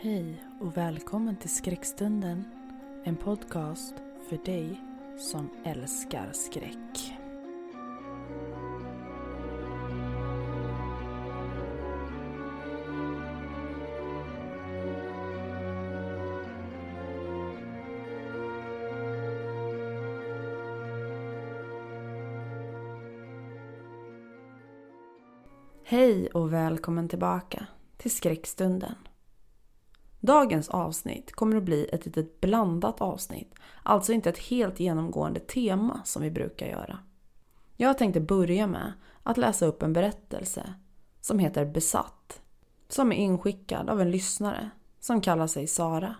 Hej och välkommen till Skräckstunden. En podcast för dig som älskar skräck. Hej och välkommen tillbaka till Skräckstunden. Dagens avsnitt kommer att bli ett litet blandat avsnitt, alltså inte ett helt genomgående tema som vi brukar göra. Jag tänkte börja med att läsa upp en berättelse som heter Besatt, som är inskickad av en lyssnare som kallar sig Sara.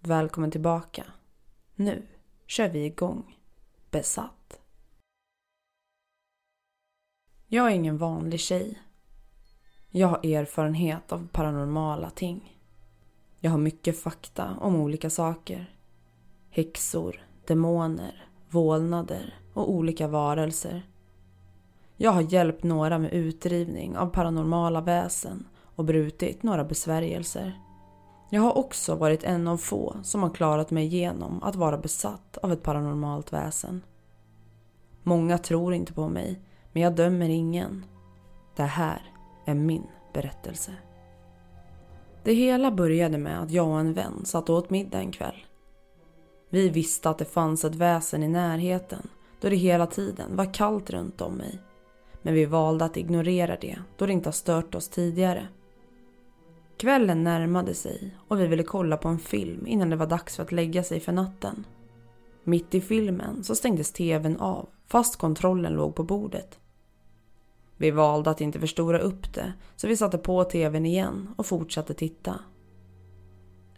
Välkommen tillbaka. Nu kör vi igång. Besatt. Jag är ingen vanlig tjej. Jag har erfarenhet av paranormala ting. Jag har mycket fakta om olika saker. Häxor, demoner, vålnader och olika varelser. Jag har hjälpt några med utdrivning av paranormala väsen och brutit några besvärjelser. Jag har också varit en av få som har klarat mig igenom att vara besatt av ett paranormalt väsen. Många tror inte på mig, men jag dömer ingen. Det här är min berättelse. Det hela började med att jag och en vän satt och åt middag en kväll. Vi visste att det fanns ett väsen i närheten då det hela tiden var kallt runt om mig. Men vi valde att ignorera det då det inte har stört oss tidigare. Kvällen närmade sig och vi ville kolla på en film innan det var dags för att lägga sig för natten. Mitt i filmen så stängdes tvn av fast kontrollen låg på bordet. Vi valde att inte förstora upp det så vi satte på tvn igen och fortsatte titta.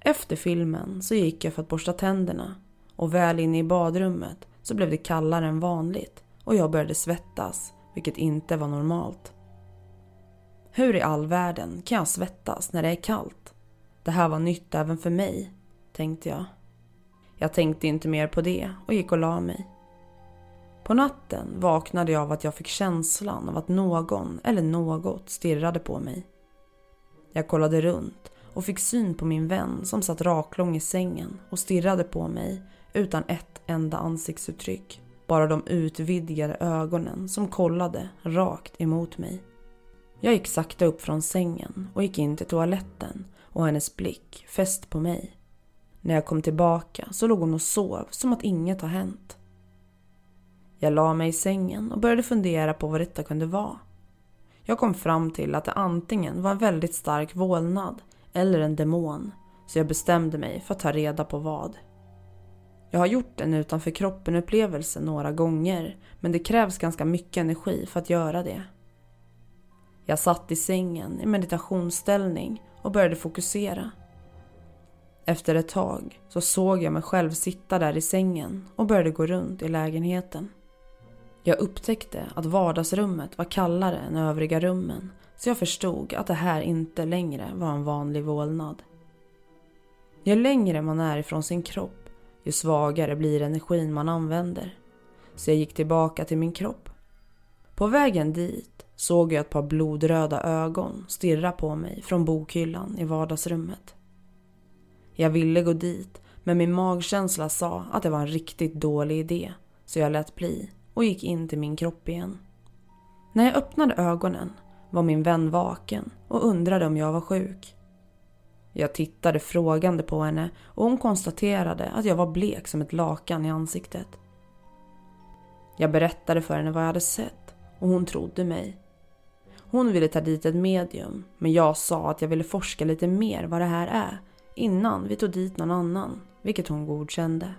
Efter filmen så gick jag för att borsta tänderna och väl inne i badrummet så blev det kallare än vanligt och jag började svettas, vilket inte var normalt. Hur i all världen kan jag svettas när det är kallt? Det här var nytt även för mig, tänkte jag. Jag tänkte inte mer på det och gick och la mig. På natten vaknade jag av att jag fick känslan av att någon eller något stirrade på mig. Jag kollade runt och fick syn på min vän som satt raklång i sängen och stirrade på mig utan ett enda ansiktsuttryck. Bara de utvidgade ögonen som kollade rakt emot mig. Jag gick sakta upp från sängen och gick in till toaletten och hennes blick fäst på mig. När jag kom tillbaka så låg hon och sov som att inget har hänt. Jag la mig i sängen och började fundera på vad detta kunde vara. Jag kom fram till att det antingen var en väldigt stark vålnad eller en demon, så jag bestämde mig för att ta reda på vad. Jag har gjort en utanför kroppen upplevelse några gånger, men det krävs ganska mycket energi för att göra det. Jag satt i sängen i meditationsställning och började fokusera. Efter ett tag så såg jag mig själv sitta där i sängen och började gå runt i lägenheten. Jag upptäckte att vardagsrummet var kallare än övriga rummen så jag förstod att det här inte längre var en vanlig vålnad. Ju längre man är ifrån sin kropp, ju svagare blir energin man använder. Så jag gick tillbaka till min kropp. På vägen dit såg jag ett par blodröda ögon stirra på mig från bokhyllan i vardagsrummet. Jag ville gå dit, men min magkänsla sa att det var en riktigt dålig idé, så jag lät bli och gick in till min kropp igen. När jag öppnade ögonen var min vän vaken och undrade om jag var sjuk. Jag tittade frågande på henne och hon konstaterade att jag var blek som ett lakan i ansiktet. Jag berättade för henne vad jag hade sett och hon trodde mig. Hon ville ta dit ett medium men jag sa att jag ville forska lite mer vad det här är innan vi tog dit någon annan, vilket hon godkände.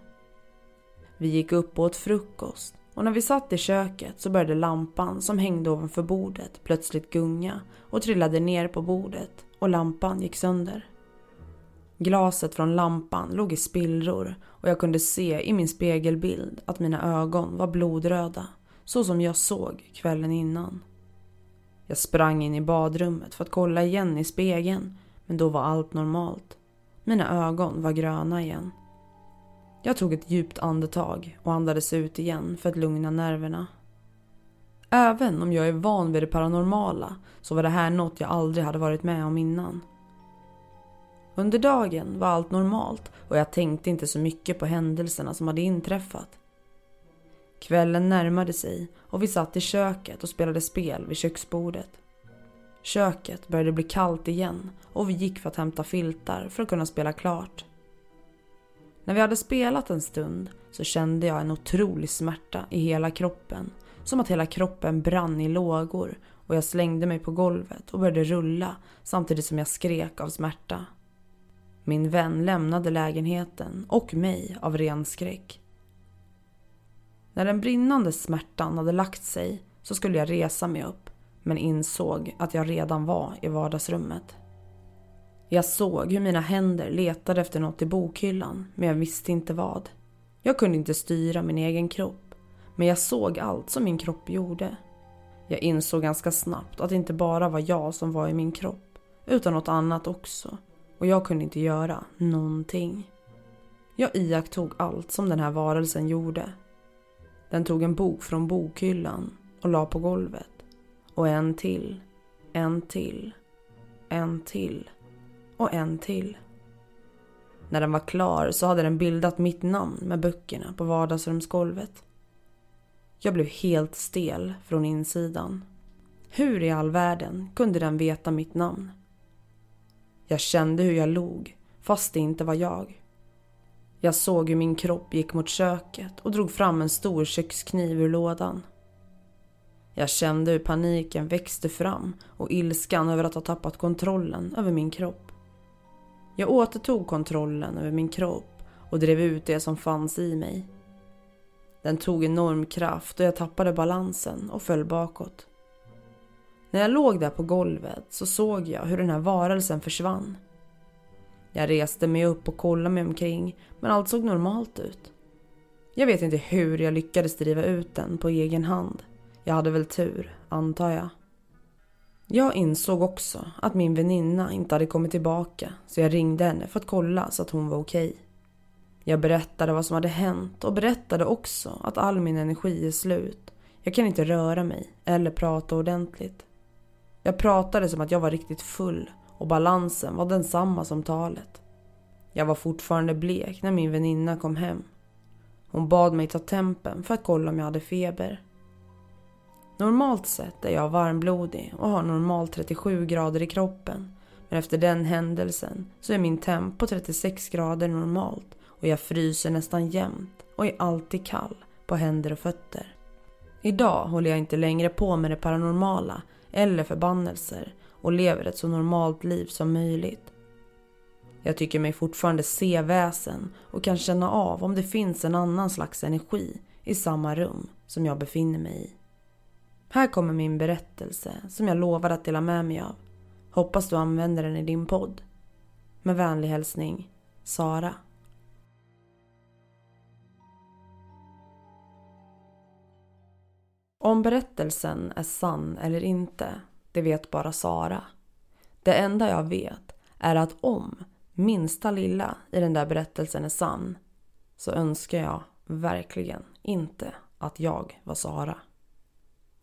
Vi gick upp och åt frukost och när vi satt i köket så började lampan som hängde ovanför bordet plötsligt gunga och trillade ner på bordet och lampan gick sönder. Glaset från lampan låg i spillror och jag kunde se i min spegelbild att mina ögon var blodröda så som jag såg kvällen innan. Jag sprang in i badrummet för att kolla igen i spegeln men då var allt normalt. Mina ögon var gröna igen. Jag tog ett djupt andetag och andades ut igen för att lugna nerverna. Även om jag är van vid det paranormala så var det här något jag aldrig hade varit med om innan. Under dagen var allt normalt och jag tänkte inte så mycket på händelserna som hade inträffat. Kvällen närmade sig och vi satt i köket och spelade spel vid köksbordet. Köket började bli kallt igen och vi gick för att hämta filtar för att kunna spela klart. När vi hade spelat en stund så kände jag en otrolig smärta i hela kroppen. Som att hela kroppen brann i lågor och jag slängde mig på golvet och började rulla samtidigt som jag skrek av smärta. Min vän lämnade lägenheten och mig av ren skräck. När den brinnande smärtan hade lagt sig så skulle jag resa mig upp men insåg att jag redan var i vardagsrummet. Jag såg hur mina händer letade efter något i bokhyllan men jag visste inte vad. Jag kunde inte styra min egen kropp men jag såg allt som min kropp gjorde. Jag insåg ganska snabbt att det inte bara var jag som var i min kropp utan något annat också och jag kunde inte göra någonting. Jag iakttog allt som den här varelsen gjorde. Den tog en bok från bokhyllan och la på golvet. Och en till, en till, en till och en till. När den var klar så hade den bildat mitt namn med böckerna på vardagsrumsgolvet. Jag blev helt stel från insidan. Hur i all världen kunde den veta mitt namn? Jag kände hur jag log, fast det inte var jag. Jag såg hur min kropp gick mot köket och drog fram en stor kökskniv ur lådan. Jag kände hur paniken växte fram och ilskan över att ha tappat kontrollen över min kropp. Jag återtog kontrollen över min kropp och drev ut det som fanns i mig. Den tog enorm kraft och jag tappade balansen och föll bakåt. När jag låg där på golvet så såg jag hur den här varelsen försvann. Jag reste mig upp och kollade mig omkring men allt såg normalt ut. Jag vet inte hur jag lyckades driva ut den på egen hand. Jag hade väl tur, antar jag. Jag insåg också att min väninna inte hade kommit tillbaka så jag ringde henne för att kolla så att hon var okej. Jag berättade vad som hade hänt och berättade också att all min energi är slut. Jag kan inte röra mig eller prata ordentligt. Jag pratade som att jag var riktigt full och balansen var densamma som talet. Jag var fortfarande blek när min väninna kom hem. Hon bad mig ta tempen för att kolla om jag hade feber. Normalt sett är jag varmblodig och har normalt 37 grader i kroppen. Men efter den händelsen så är min temp på 36 grader normalt och jag fryser nästan jämt och är alltid kall på händer och fötter. Idag håller jag inte längre på med det paranormala eller förbannelser och lever ett så normalt liv som möjligt. Jag tycker mig fortfarande se väsen och kan känna av om det finns en annan slags energi i samma rum som jag befinner mig i. Här kommer min berättelse som jag lovar att dela med mig av. Hoppas du använder den i din podd. Med vänlig hälsning, Sara. Om berättelsen är sann eller inte, det vet bara Sara. Det enda jag vet är att om minsta lilla i den där berättelsen är sann så önskar jag verkligen inte att jag var Sara.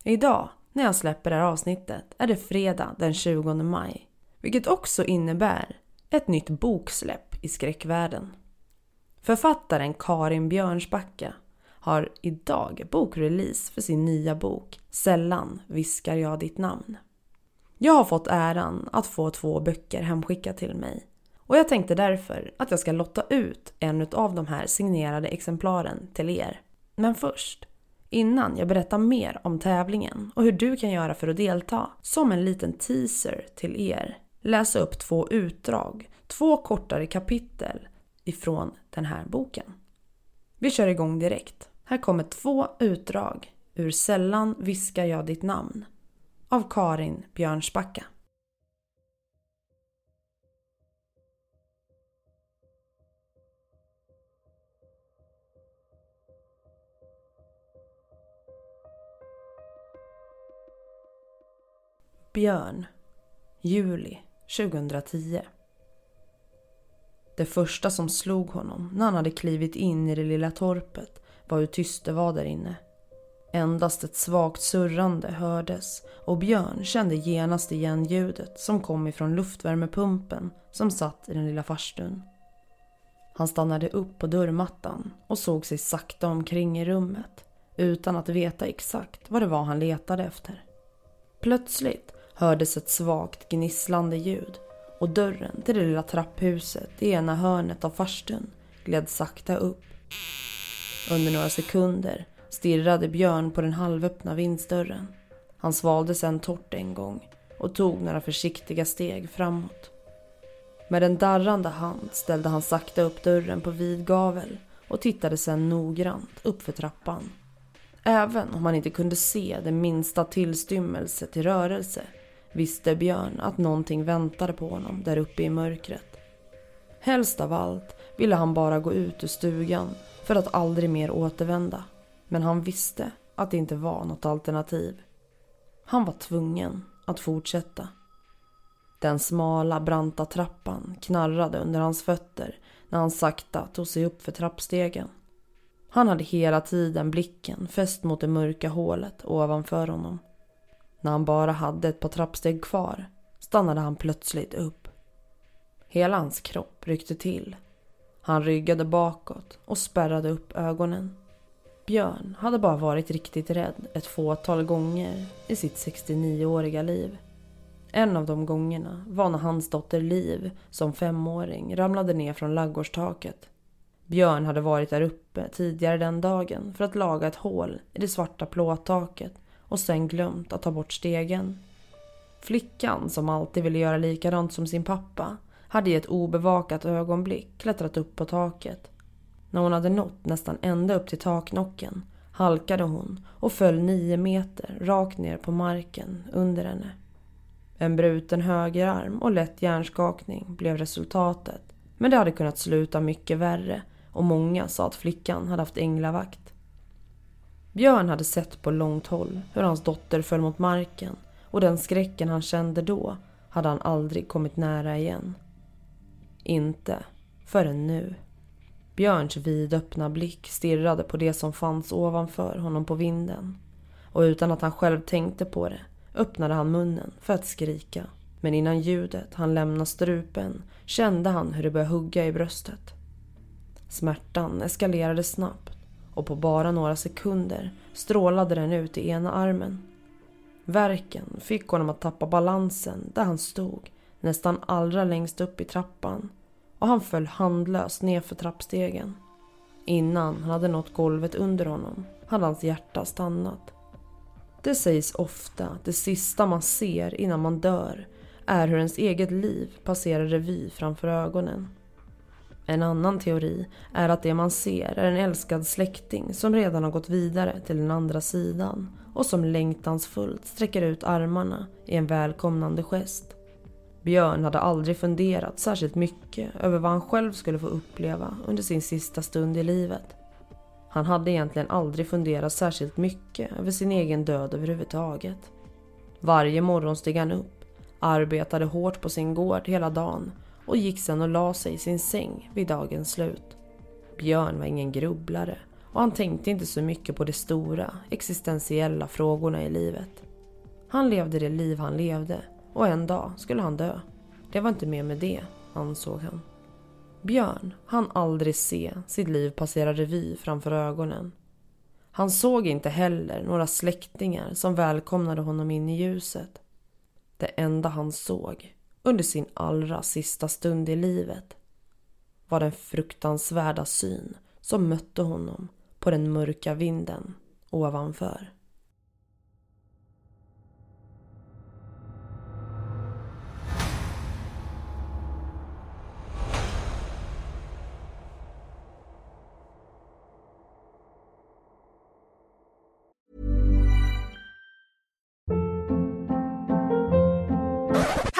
Idag, när jag släpper det här avsnittet, är det fredag den 20 maj. Vilket också innebär ett nytt boksläpp i skräckvärlden. Författaren Karin Björnsbacka har idag bokrelease för sin nya bok Sällan viskar jag ditt namn. Jag har fått äran att få två böcker hemskickat till mig och jag tänkte därför att jag ska lotta ut en av de här signerade exemplaren till er. Men först, innan jag berättar mer om tävlingen och hur du kan göra för att delta, som en liten teaser till er, läsa upp två utdrag, två kortare kapitel ifrån den här boken. Vi kör igång direkt. Här kommer två utdrag ur Sällan viskar jag ditt namn av Karin Björnsbacka. Björn Juli 2010 Det första som slog honom när han hade klivit in i det lilla torpet var hur tyst det var där inne. Endast ett svagt surrande hördes och Björn kände genast igen ljudet som kom ifrån luftvärmepumpen som satt i den lilla farstun. Han stannade upp på dörrmattan och såg sig sakta omkring i rummet utan att veta exakt vad det var han letade efter. Plötsligt hördes ett svagt gnisslande ljud och dörren till det lilla trapphuset i ena hörnet av farstun gled sakta upp. Under några sekunder stirrade Björn på den halvöppna vindsdörren. Han svalde sedan torrt en gång och tog några försiktiga steg framåt. Med en darrande hand ställde han sakta upp dörren på vid gavel och tittade sedan noggrant uppför trappan. Även om han inte kunde se den minsta tillstymmelse till rörelse visste Björn att någonting väntade på honom där uppe i mörkret. Helst av allt ville han bara gå ut ur stugan för att aldrig mer återvända. Men han visste att det inte var något alternativ. Han var tvungen att fortsätta. Den smala, branta trappan knarrade under hans fötter när han sakta tog sig upp för trappstegen. Han hade hela tiden blicken fäst mot det mörka hålet ovanför honom. När han bara hade ett par trappsteg kvar stannade han plötsligt upp. Hela hans kropp ryckte till. Han ryggade bakåt och spärrade upp ögonen. Björn hade bara varit riktigt rädd ett fåtal gånger i sitt 69-åriga liv. En av de gångerna var när hans dotter Liv som femåring ramlade ner från laggårdstaket. Björn hade varit där uppe tidigare den dagen för att laga ett hål i det svarta plåttaket och sen glömt att ta bort stegen. Flickan, som alltid ville göra likadant som sin pappa, hade i ett obevakat ögonblick klättrat upp på taket. När hon hade nått nästan ända upp till taknocken halkade hon och föll nio meter rakt ner på marken under henne. En bruten högerarm och lätt hjärnskakning blev resultatet. Men det hade kunnat sluta mycket värre och många sa att flickan hade haft änglavakt. Björn hade sett på långt håll hur hans dotter föll mot marken och den skräcken han kände då hade han aldrig kommit nära igen. Inte förrän nu. Björns vidöppna blick stirrade på det som fanns ovanför honom på vinden. Och utan att han själv tänkte på det öppnade han munnen för att skrika. Men innan ljudet han lämna strupen kände han hur det började hugga i bröstet. Smärtan eskalerade snabbt och på bara några sekunder strålade den ut i ena armen. Verken fick honom att tappa balansen där han stod nästan allra längst upp i trappan och han föll handlöst nedför trappstegen. Innan han hade nått golvet under honom hade hans hjärta stannat. Det sägs ofta att det sista man ser innan man dör är hur ens eget liv passerar revy framför ögonen. En annan teori är att det man ser är en älskad släkting som redan har gått vidare till den andra sidan och som längtansfullt sträcker ut armarna i en välkomnande gest. Björn hade aldrig funderat särskilt mycket över vad han själv skulle få uppleva under sin sista stund i livet. Han hade egentligen aldrig funderat särskilt mycket över sin egen död överhuvudtaget. Varje morgon steg han upp, arbetade hårt på sin gård hela dagen och gick sen och la sig i sin säng vid dagens slut. Björn var ingen grubblare och han tänkte inte så mycket på de stora existentiella frågorna i livet. Han levde det liv han levde och en dag skulle han dö. Det var inte mer med det, ansåg han. Björn han aldrig se sitt liv passera revy framför ögonen. Han såg inte heller några släktingar som välkomnade honom in i ljuset. Det enda han såg under sin allra sista stund i livet var den fruktansvärda syn som mötte honom på den mörka vinden ovanför.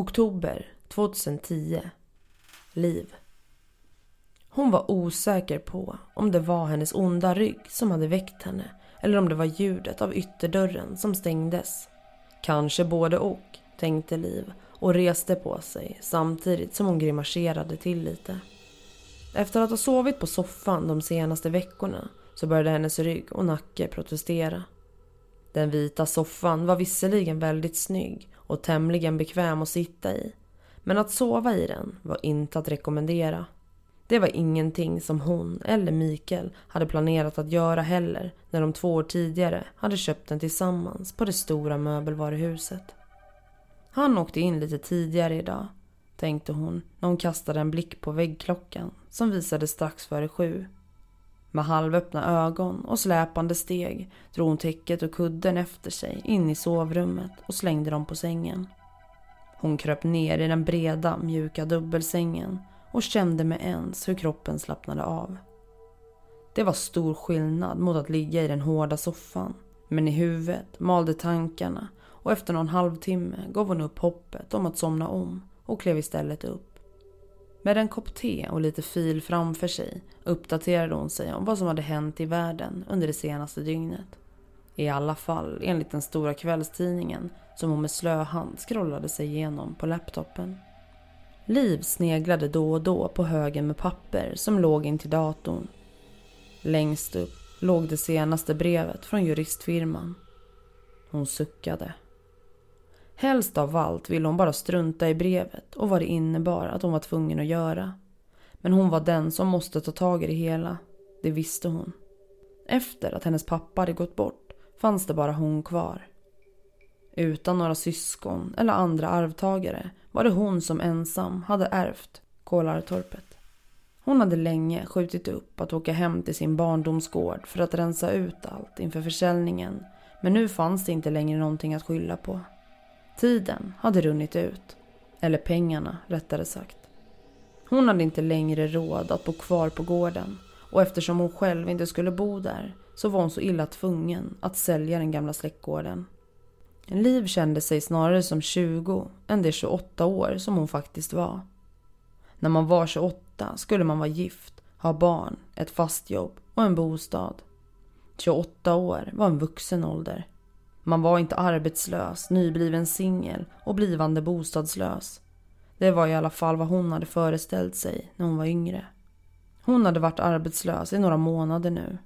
Oktober 2010. Liv. Hon var osäker på om det var hennes onda rygg som hade väckt henne eller om det var ljudet av ytterdörren som stängdes. Kanske både och, tänkte Liv och reste på sig samtidigt som hon grimaserade till lite. Efter att ha sovit på soffan de senaste veckorna så började hennes rygg och nacke protestera. Den vita soffan var visserligen väldigt snygg och tämligen bekväm att sitta i. Men att sova i den var inte att rekommendera. Det var ingenting som hon eller Mikael hade planerat att göra heller när de två år tidigare hade köpt den tillsammans på det stora möbelvaruhuset. Han åkte in lite tidigare idag, tänkte hon när hon kastade en blick på väggklockan som visade strax före sju. Med halvöppna ögon och släpande steg drog hon täcket och kudden efter sig in i sovrummet och slängde dem på sängen. Hon kröp ner i den breda, mjuka dubbelsängen och kände med ens hur kroppen slappnade av. Det var stor skillnad mot att ligga i den hårda soffan. Men i huvudet malde tankarna och efter någon halvtimme gav hon upp hoppet om att somna om och klev istället upp. Med en kopp te och lite fil framför sig uppdaterade hon sig om vad som hade hänt i världen under det senaste dygnet. I alla fall enligt den stora kvällstidningen som hon med slö hand scrollade sig igenom på laptopen. Liv sneglade då och då på högen med papper som låg intill datorn. Längst upp låg det senaste brevet från juristfirman. Hon suckade. Helst av allt ville hon bara strunta i brevet och vad det innebar att hon var tvungen att göra. Men hon var den som måste ta tag i det hela. Det visste hon. Efter att hennes pappa hade gått bort fanns det bara hon kvar. Utan några syskon eller andra arvtagare var det hon som ensam hade ärvt Kolartorpet. Hon hade länge skjutit upp att åka hem till sin barndomsgård för att rensa ut allt inför försäljningen. Men nu fanns det inte längre någonting att skylla på. Tiden hade runnit ut. Eller pengarna, rättare sagt. Hon hade inte längre råd att bo kvar på gården och eftersom hon själv inte skulle bo där så var hon så illa tvungen att sälja den gamla släktgården. Liv kände sig snarare som 20 än de 28 år som hon faktiskt var. När man var 28 skulle man vara gift, ha barn, ett fast jobb och en bostad. 28 år var en vuxen ålder. Man var inte arbetslös, nybliven singel och blivande bostadslös. Det var i alla fall vad hon hade föreställt sig när hon var yngre. Hon hade varit arbetslös i några månader nu.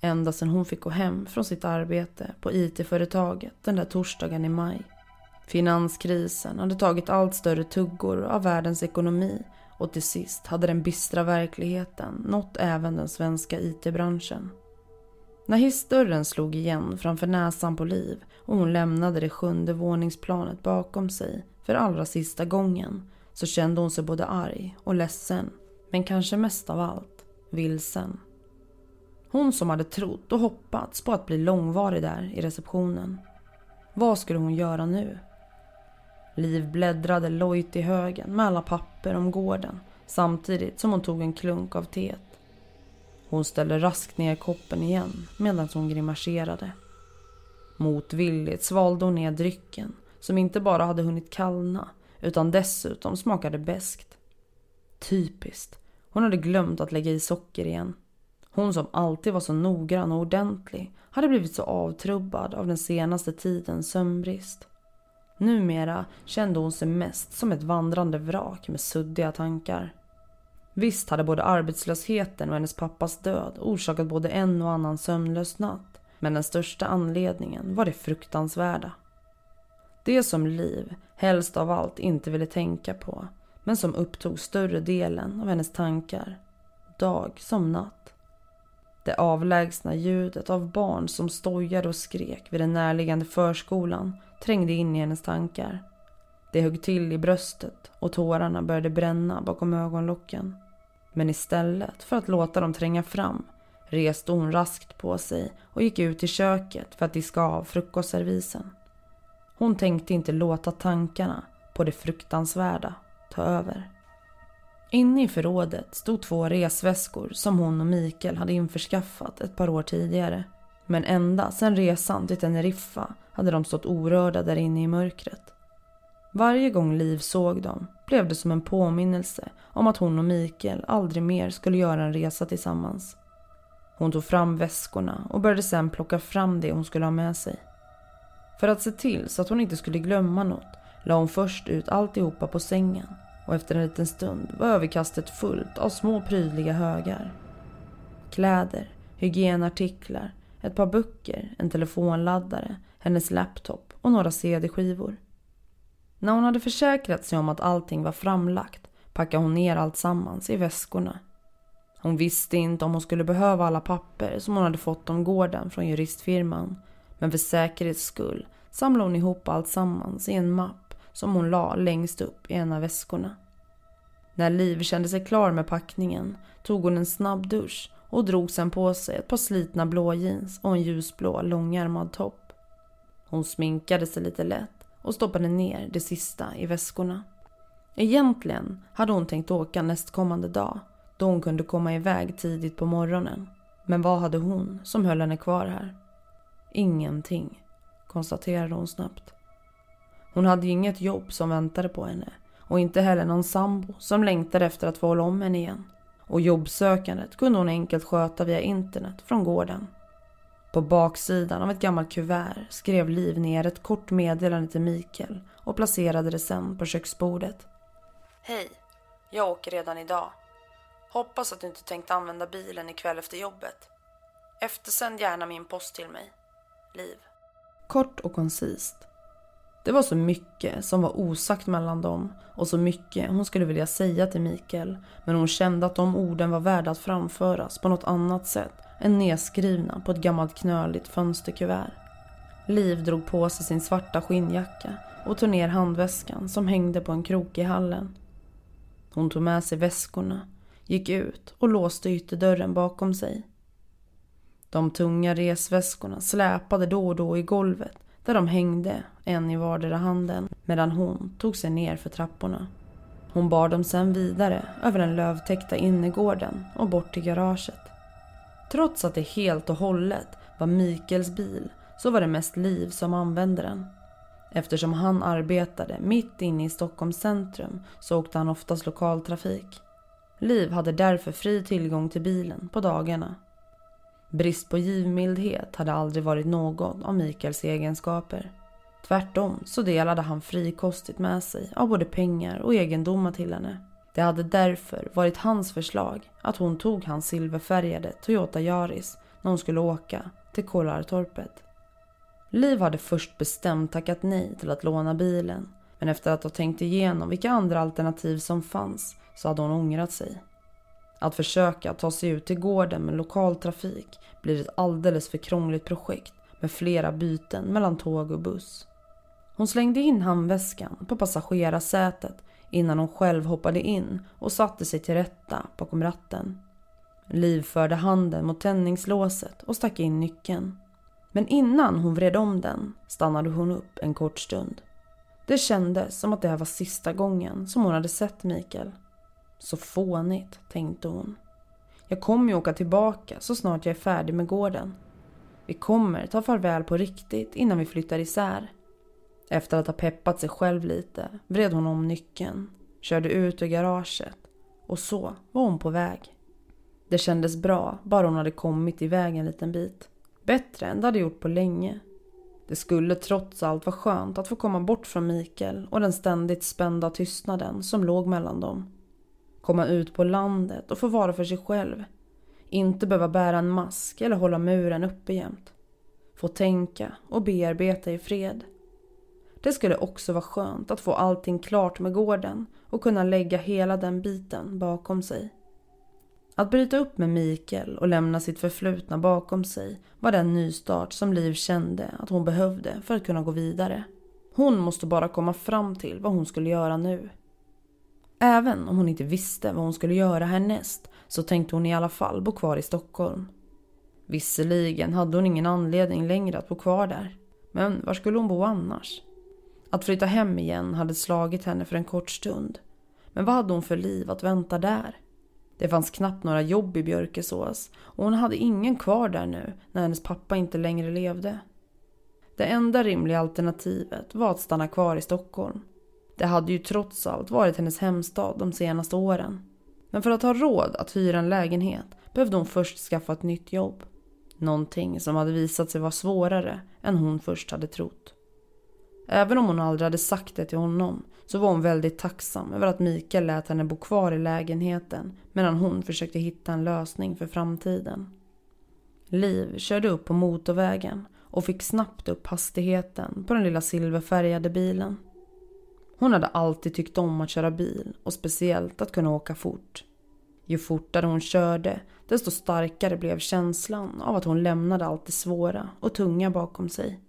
Ända sedan hon fick gå hem från sitt arbete på IT-företaget den där torsdagen i maj. Finanskrisen hade tagit allt större tuggor av världens ekonomi och till sist hade den bistra verkligheten nått även den svenska IT-branschen. När hissdörren slog igen framför näsan på Liv och hon lämnade det sjunde våningsplanet bakom sig för allra sista gången så kände hon sig både arg och ledsen Men kanske mest av allt vilsen. Hon som hade trott och hoppats på att bli långvarig där i receptionen. Vad skulle hon göra nu? Liv bläddrade lojt i högen med alla papper om gården samtidigt som hon tog en klunk av teet. Hon ställde raskt ner koppen igen medan hon grimaserade. Motvilligt svalde hon ner drycken som inte bara hade hunnit kallna utan dessutom smakade beskt. Typiskt. Hon hade glömt att lägga i socker igen. Hon som alltid var så noggrann och ordentlig hade blivit så avtrubbad av den senaste tidens sömnbrist. Numera kände hon sig mest som ett vandrande vrak med suddiga tankar. Visst hade både arbetslösheten och hennes pappas död orsakat både en och annan sömnlös natt. Men den största anledningen var det fruktansvärda. Det som Liv helst av allt inte ville tänka på men som upptog större delen av hennes tankar. Dag som natt. Det avlägsna ljudet av barn som stojade och skrek vid den närliggande förskolan trängde in i hennes tankar. Det högg till i bröstet och tårarna började bränna bakom ögonlocken. Men istället för att låta dem tränga fram reste hon raskt på sig och gick ut i köket för att diska av frukostservisen. Hon tänkte inte låta tankarna på det fruktansvärda ta över. Inne i förrådet stod två resväskor som hon och Mikael hade införskaffat ett par år tidigare. Men ända sedan resan till Teneriffa hade de stått orörda där inne i mörkret. Varje gång Liv såg dem blev det som en påminnelse om att hon och Mikael aldrig mer skulle göra en resa tillsammans. Hon tog fram väskorna och började sedan plocka fram det hon skulle ha med sig. För att se till så att hon inte skulle glömma något la hon först ut alltihopa på sängen och efter en liten stund var överkastet fullt av små prydliga högar. Kläder, hygienartiklar, ett par böcker, en telefonladdare, hennes laptop och några CD-skivor. När hon hade försäkrat sig om att allting var framlagt packade hon ner allt sammans i väskorna. Hon visste inte om hon skulle behöva alla papper som hon hade fått om gården från juristfirman. Men för säkerhets skull samlade hon ihop allt sammans i en mapp som hon la längst upp i en av väskorna. När Liv kände sig klar med packningen tog hon en snabb dusch och drog sen på sig ett par slitna blå jeans och en ljusblå långärmad topp. Hon sminkade sig lite lätt och stoppade ner det sista i väskorna. Egentligen hade hon tänkt åka nästkommande dag då hon kunde komma iväg tidigt på morgonen. Men vad hade hon som höll henne kvar här? Ingenting, konstaterade hon snabbt. Hon hade ju inget jobb som väntade på henne och inte heller någon sambo som längtade efter att få hålla om henne igen. Och jobbsökandet kunde hon enkelt sköta via internet från gården. På baksidan av ett gammalt kuvert skrev Liv ner ett kort meddelande till Mikael och placerade det sen på köksbordet. Hej, jag åker redan idag. Hoppas att du inte tänkt använda bilen ikväll efter jobbet. Eftersänd gärna min post till mig. Liv. Kort och koncist. Det var så mycket som var osagt mellan dem och så mycket hon skulle vilja säga till Mikael. Men hon kände att de orden var värda att framföras på något annat sätt än nedskrivna på ett gammalt knöligt fönsterkuvert. Liv drog på sig sin svarta skinnjacka och tog ner handväskan som hängde på en krok i hallen. Hon tog med sig väskorna, gick ut och låste ytterdörren bakom sig. De tunga resväskorna släpade då och då i golvet där de hängde, en i vardera handen, medan hon tog sig ner för trapporna. Hon bar dem sen vidare över den lövtäckta innergården och bort till garaget. Trots att det helt och hållet var Mikels bil så var det mest Liv som använde den. Eftersom han arbetade mitt inne i Stockholms centrum så åkte han oftast lokaltrafik. Liv hade därför fri tillgång till bilen på dagarna Brist på givmildhet hade aldrig varit någon av Mikaels egenskaper. Tvärtom så delade han frikostigt med sig av både pengar och egendomar till henne. Det hade därför varit hans förslag att hon tog hans silverfärgade Toyota Yaris när hon skulle åka till Kollartorpet. Liv hade först bestämt tackat nej till att låna bilen men efter att ha tänkt igenom vilka andra alternativ som fanns så hade hon ångrat sig. Att försöka ta sig ut till gården med lokaltrafik blir ett alldeles för krångligt projekt med flera byten mellan tåg och buss. Hon slängde in handväskan på passagerarsätet innan hon själv hoppade in och satte sig till rätta bakom ratten. Liv förde handen mot tändningslåset och stack in nyckeln. Men innan hon vred om den stannade hon upp en kort stund. Det kändes som att det här var sista gången som hon hade sett Mikael. Så fånigt, tänkte hon. Jag kommer ju åka tillbaka så snart jag är färdig med gården. Vi kommer ta farväl på riktigt innan vi flyttar isär. Efter att ha peppat sig själv lite vred hon om nyckeln, körde ut ur garaget och så var hon på väg. Det kändes bra bara hon hade kommit iväg en liten bit. Bättre än det hade gjort på länge. Det skulle trots allt vara skönt att få komma bort från Mikael och den ständigt spända tystnaden som låg mellan dem. Komma ut på landet och få vara för sig själv. Inte behöva bära en mask eller hålla muren uppe jämt. Få tänka och bearbeta i fred. Det skulle också vara skönt att få allting klart med gården och kunna lägga hela den biten bakom sig. Att bryta upp med Mikael och lämna sitt förflutna bakom sig var den nystart som Liv kände att hon behövde för att kunna gå vidare. Hon måste bara komma fram till vad hon skulle göra nu. Även om hon inte visste vad hon skulle göra härnäst så tänkte hon i alla fall bo kvar i Stockholm. Visserligen hade hon ingen anledning längre att bo kvar där. Men var skulle hon bo annars? Att flytta hem igen hade slagit henne för en kort stund. Men vad hade hon för liv att vänta där? Det fanns knappt några jobb i Björkesås och hon hade ingen kvar där nu när hennes pappa inte längre levde. Det enda rimliga alternativet var att stanna kvar i Stockholm. Det hade ju trots allt varit hennes hemstad de senaste åren. Men för att ha råd att hyra en lägenhet behövde hon först skaffa ett nytt jobb. Någonting som hade visat sig vara svårare än hon först hade trott. Även om hon aldrig hade sagt det till honom så var hon väldigt tacksam över att Mikael lät henne bo kvar i lägenheten medan hon försökte hitta en lösning för framtiden. Liv körde upp på motorvägen och fick snabbt upp hastigheten på den lilla silverfärgade bilen. Hon hade alltid tyckt om att köra bil och speciellt att kunna åka fort. Ju fortare hon körde desto starkare blev känslan av att hon lämnade allt det svåra och tunga bakom sig.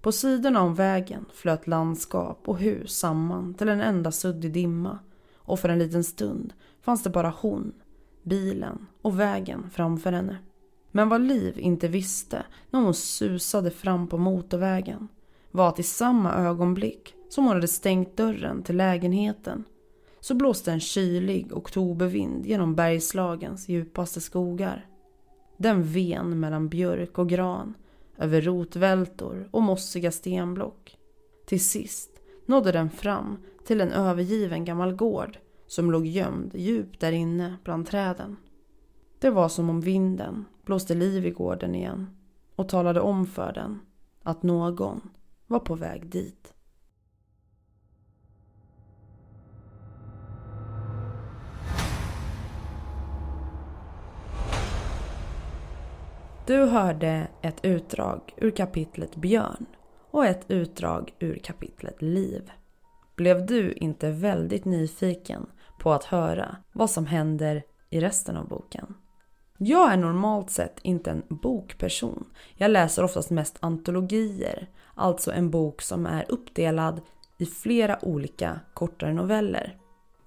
På sidorna om vägen flöt landskap och hus samman till en enda suddig dimma och för en liten stund fanns det bara hon, bilen och vägen framför henne. Men vad Liv inte visste när hon susade fram på motorvägen var att i samma ögonblick som hon hade stängt dörren till lägenheten så blåste en kylig oktobervind genom Bergslagens djupaste skogar. Den ven mellan björk och gran över rotvältor och mossiga stenblock. Till sist nådde den fram till en övergiven gammal gård som låg gömd djupt där inne bland träden. Det var som om vinden blåste liv i gården igen och talade om för den att någon var på väg dit. Du hörde ett utdrag ur kapitlet Björn och ett utdrag ur kapitlet Liv. Blev du inte väldigt nyfiken på att höra vad som händer i resten av boken? Jag är normalt sett inte en bokperson. Jag läser oftast mest antologier, alltså en bok som är uppdelad i flera olika kortare noveller.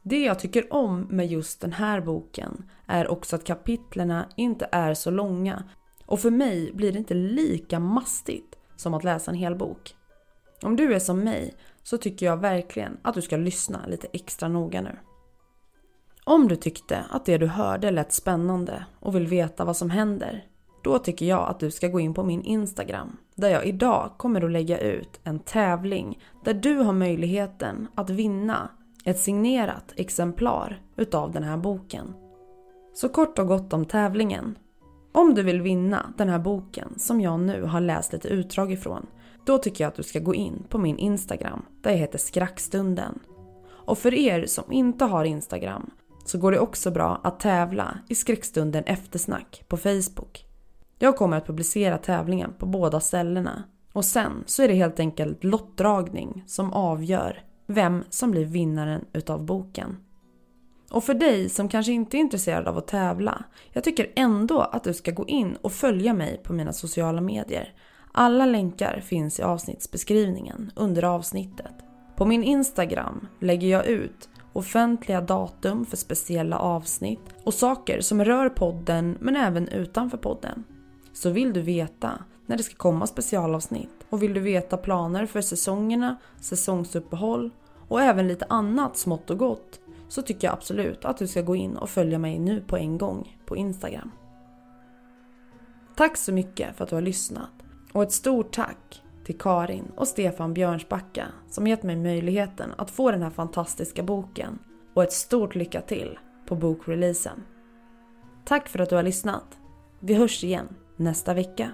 Det jag tycker om med just den här boken är också att kapitlerna inte är så långa och för mig blir det inte lika mastigt som att läsa en hel bok. Om du är som mig så tycker jag verkligen att du ska lyssna lite extra noga nu. Om du tyckte att det du hörde lät spännande och vill veta vad som händer, då tycker jag att du ska gå in på min Instagram där jag idag kommer att lägga ut en tävling där du har möjligheten att vinna ett signerat exemplar utav den här boken. Så kort och gott om tävlingen. Om du vill vinna den här boken som jag nu har läst lite utdrag ifrån, då tycker jag att du ska gå in på min Instagram där jag heter Skrackstunden. Och för er som inte har Instagram så går det också bra att tävla i Skräckstunden eftersnack på Facebook. Jag kommer att publicera tävlingen på båda ställena och sen så är det helt enkelt lottdragning som avgör vem som blir vinnaren utav boken. Och för dig som kanske inte är intresserad av att tävla, jag tycker ändå att du ska gå in och följa mig på mina sociala medier. Alla länkar finns i avsnittsbeskrivningen under avsnittet. På min Instagram lägger jag ut offentliga datum för speciella avsnitt och saker som rör podden men även utanför podden. Så vill du veta när det ska komma specialavsnitt och vill du veta planer för säsongerna, säsongsuppehåll och även lite annat smått och gott så tycker jag absolut att du ska gå in och följa mig nu på en gång på Instagram. Tack så mycket för att du har lyssnat och ett stort tack till Karin och Stefan Björnsbacka som gett mig möjligheten att få den här fantastiska boken och ett stort lycka till på bokreleasen. Tack för att du har lyssnat. Vi hörs igen nästa vecka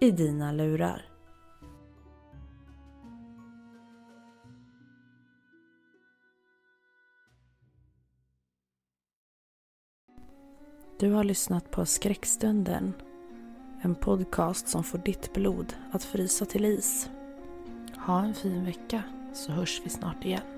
i dina lurar. Du har lyssnat på Skräckstunden en podcast som får ditt blod att frysa till is. Ha en fin vecka så hörs vi snart igen.